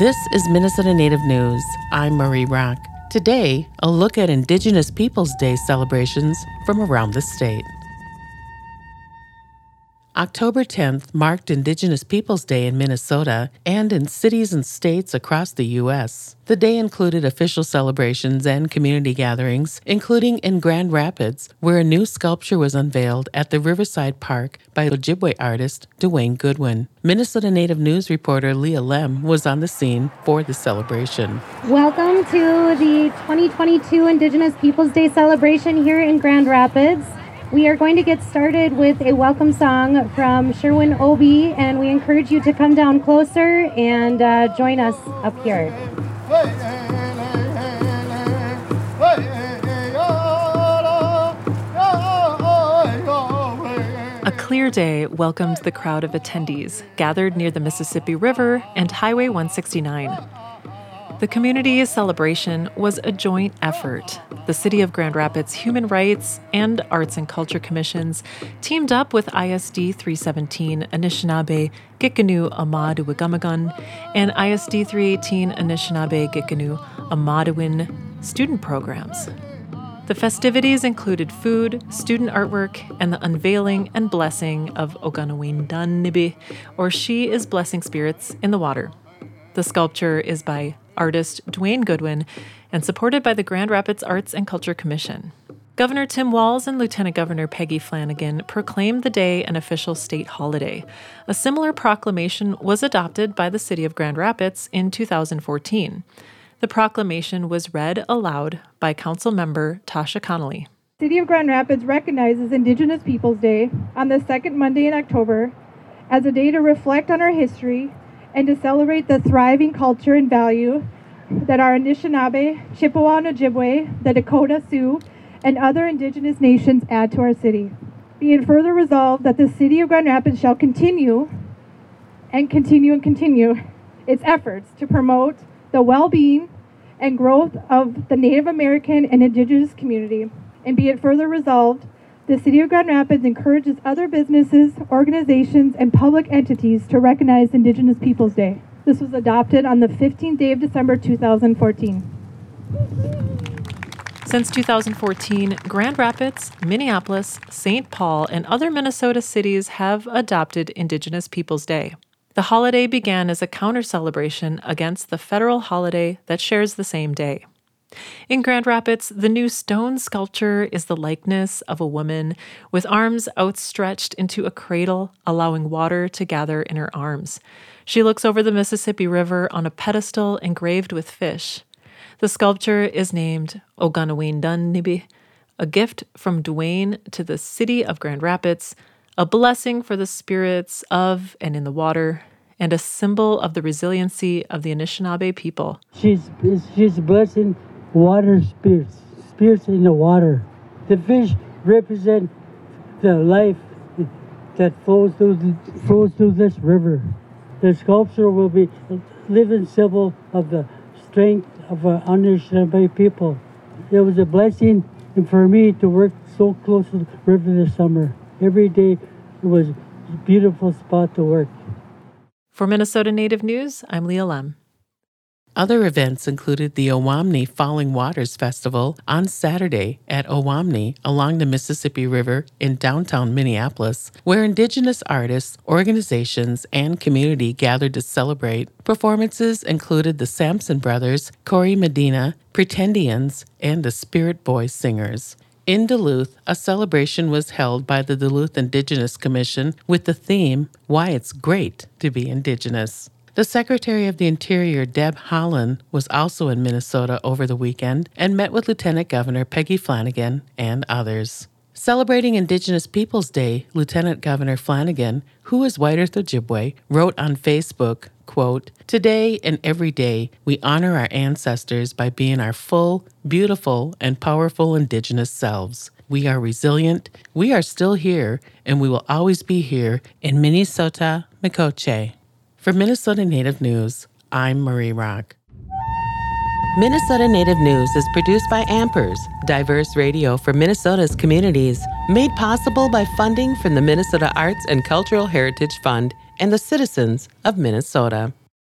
This is Minnesota Native News. I'm Marie Rock. Today, a look at Indigenous Peoples Day celebrations from around the state. October 10th marked Indigenous Peoples Day in Minnesota and in cities and states across the U.S. The day included official celebrations and community gatherings, including in Grand Rapids, where a new sculpture was unveiled at the Riverside Park by Ojibwe artist Duane Goodwin. Minnesota Native News reporter Leah Lemm was on the scene for the celebration. Welcome to the 2022 Indigenous Peoples Day celebration here in Grand Rapids. We are going to get started with a welcome song from Sherwin Obi, and we encourage you to come down closer and uh, join us up here. A clear day welcomed the crowd of attendees gathered near the Mississippi River and Highway 169. The community celebration was a joint effort. The City of Grand Rapids Human Rights and Arts and Culture Commissions teamed up with ISD 317 Anishinaabe Gikanu Amaduwagamagun and ISD 318 Anishinaabe Gikanu Amadouin student programs. The festivities included food, student artwork, and the unveiling and blessing of Oganawin Dunnibi, or She is Blessing Spirits in the Water. The sculpture is by artist Duane Goodwin and supported by the Grand Rapids Arts and Culture Commission. Governor Tim Walz and Lieutenant Governor Peggy Flanagan proclaimed the day an official state holiday. A similar proclamation was adopted by the city of Grand Rapids in 2014. The proclamation was read aloud by Council Member Tasha Connolly. City of Grand Rapids recognizes Indigenous Peoples Day on the second Monday in October as a day to reflect on our history and to celebrate the thriving culture and value that our Anishinaabe, Chippewa and Ojibwe, the Dakota Sioux, and other Indigenous nations add to our city. Be it further resolved that the City of Grand Rapids shall continue and continue and continue its efforts to promote the well being and growth of the Native American and Indigenous community. And be it further resolved the City of Grand Rapids encourages other businesses, organizations, and public entities to recognize Indigenous Peoples Day. This was adopted on the 15th day of December 2014. Since 2014, Grand Rapids, Minneapolis, St. Paul, and other Minnesota cities have adopted Indigenous Peoples Day. The holiday began as a counter celebration against the federal holiday that shares the same day. In Grand Rapids, the new stone sculpture is the likeness of a woman with arms outstretched into a cradle, allowing water to gather in her arms. She looks over the Mississippi River on a pedestal engraved with fish. The sculpture is named Oganawin Dunnibi, a gift from Duane to the city of Grand Rapids, a blessing for the spirits of and in the water, and a symbol of the resiliency of the Anishinaabe people. She's, she's a blessing water spirits, spirits in the water. The fish represent the life that flows through flows through this river. The sculpture will be a living symbol of the strength of our Anishinaabe people. It was a blessing for me to work so close to the river this summer. Every day it was a beautiful spot to work. For Minnesota Native News, I'm Leah Lemm. Other events included the Owamni Falling Waters Festival on Saturday at Owamni along the Mississippi River in downtown Minneapolis, where Indigenous artists, organizations, and community gathered to celebrate. Performances included the Sampson Brothers, Corey Medina, Pretendians, and the Spirit Boy Singers. In Duluth, a celebration was held by the Duluth Indigenous Commission with the theme, Why It's Great to Be Indigenous. The Secretary of the Interior, Deb Haaland, was also in Minnesota over the weekend and met with Lieutenant Governor Peggy Flanagan and others. Celebrating Indigenous Peoples Day, Lieutenant Governor Flanagan, who is White Earth Ojibwe, wrote on Facebook, quote, Today and every day, we honor our ancestors by being our full, beautiful, and powerful Indigenous selves. We are resilient, we are still here, and we will always be here in Minnesota, Miigwech. For Minnesota Native News, I'm Marie Rock. Minnesota Native News is produced by Ampers, diverse radio for Minnesota's communities, made possible by funding from the Minnesota Arts and Cultural Heritage Fund and the citizens of Minnesota.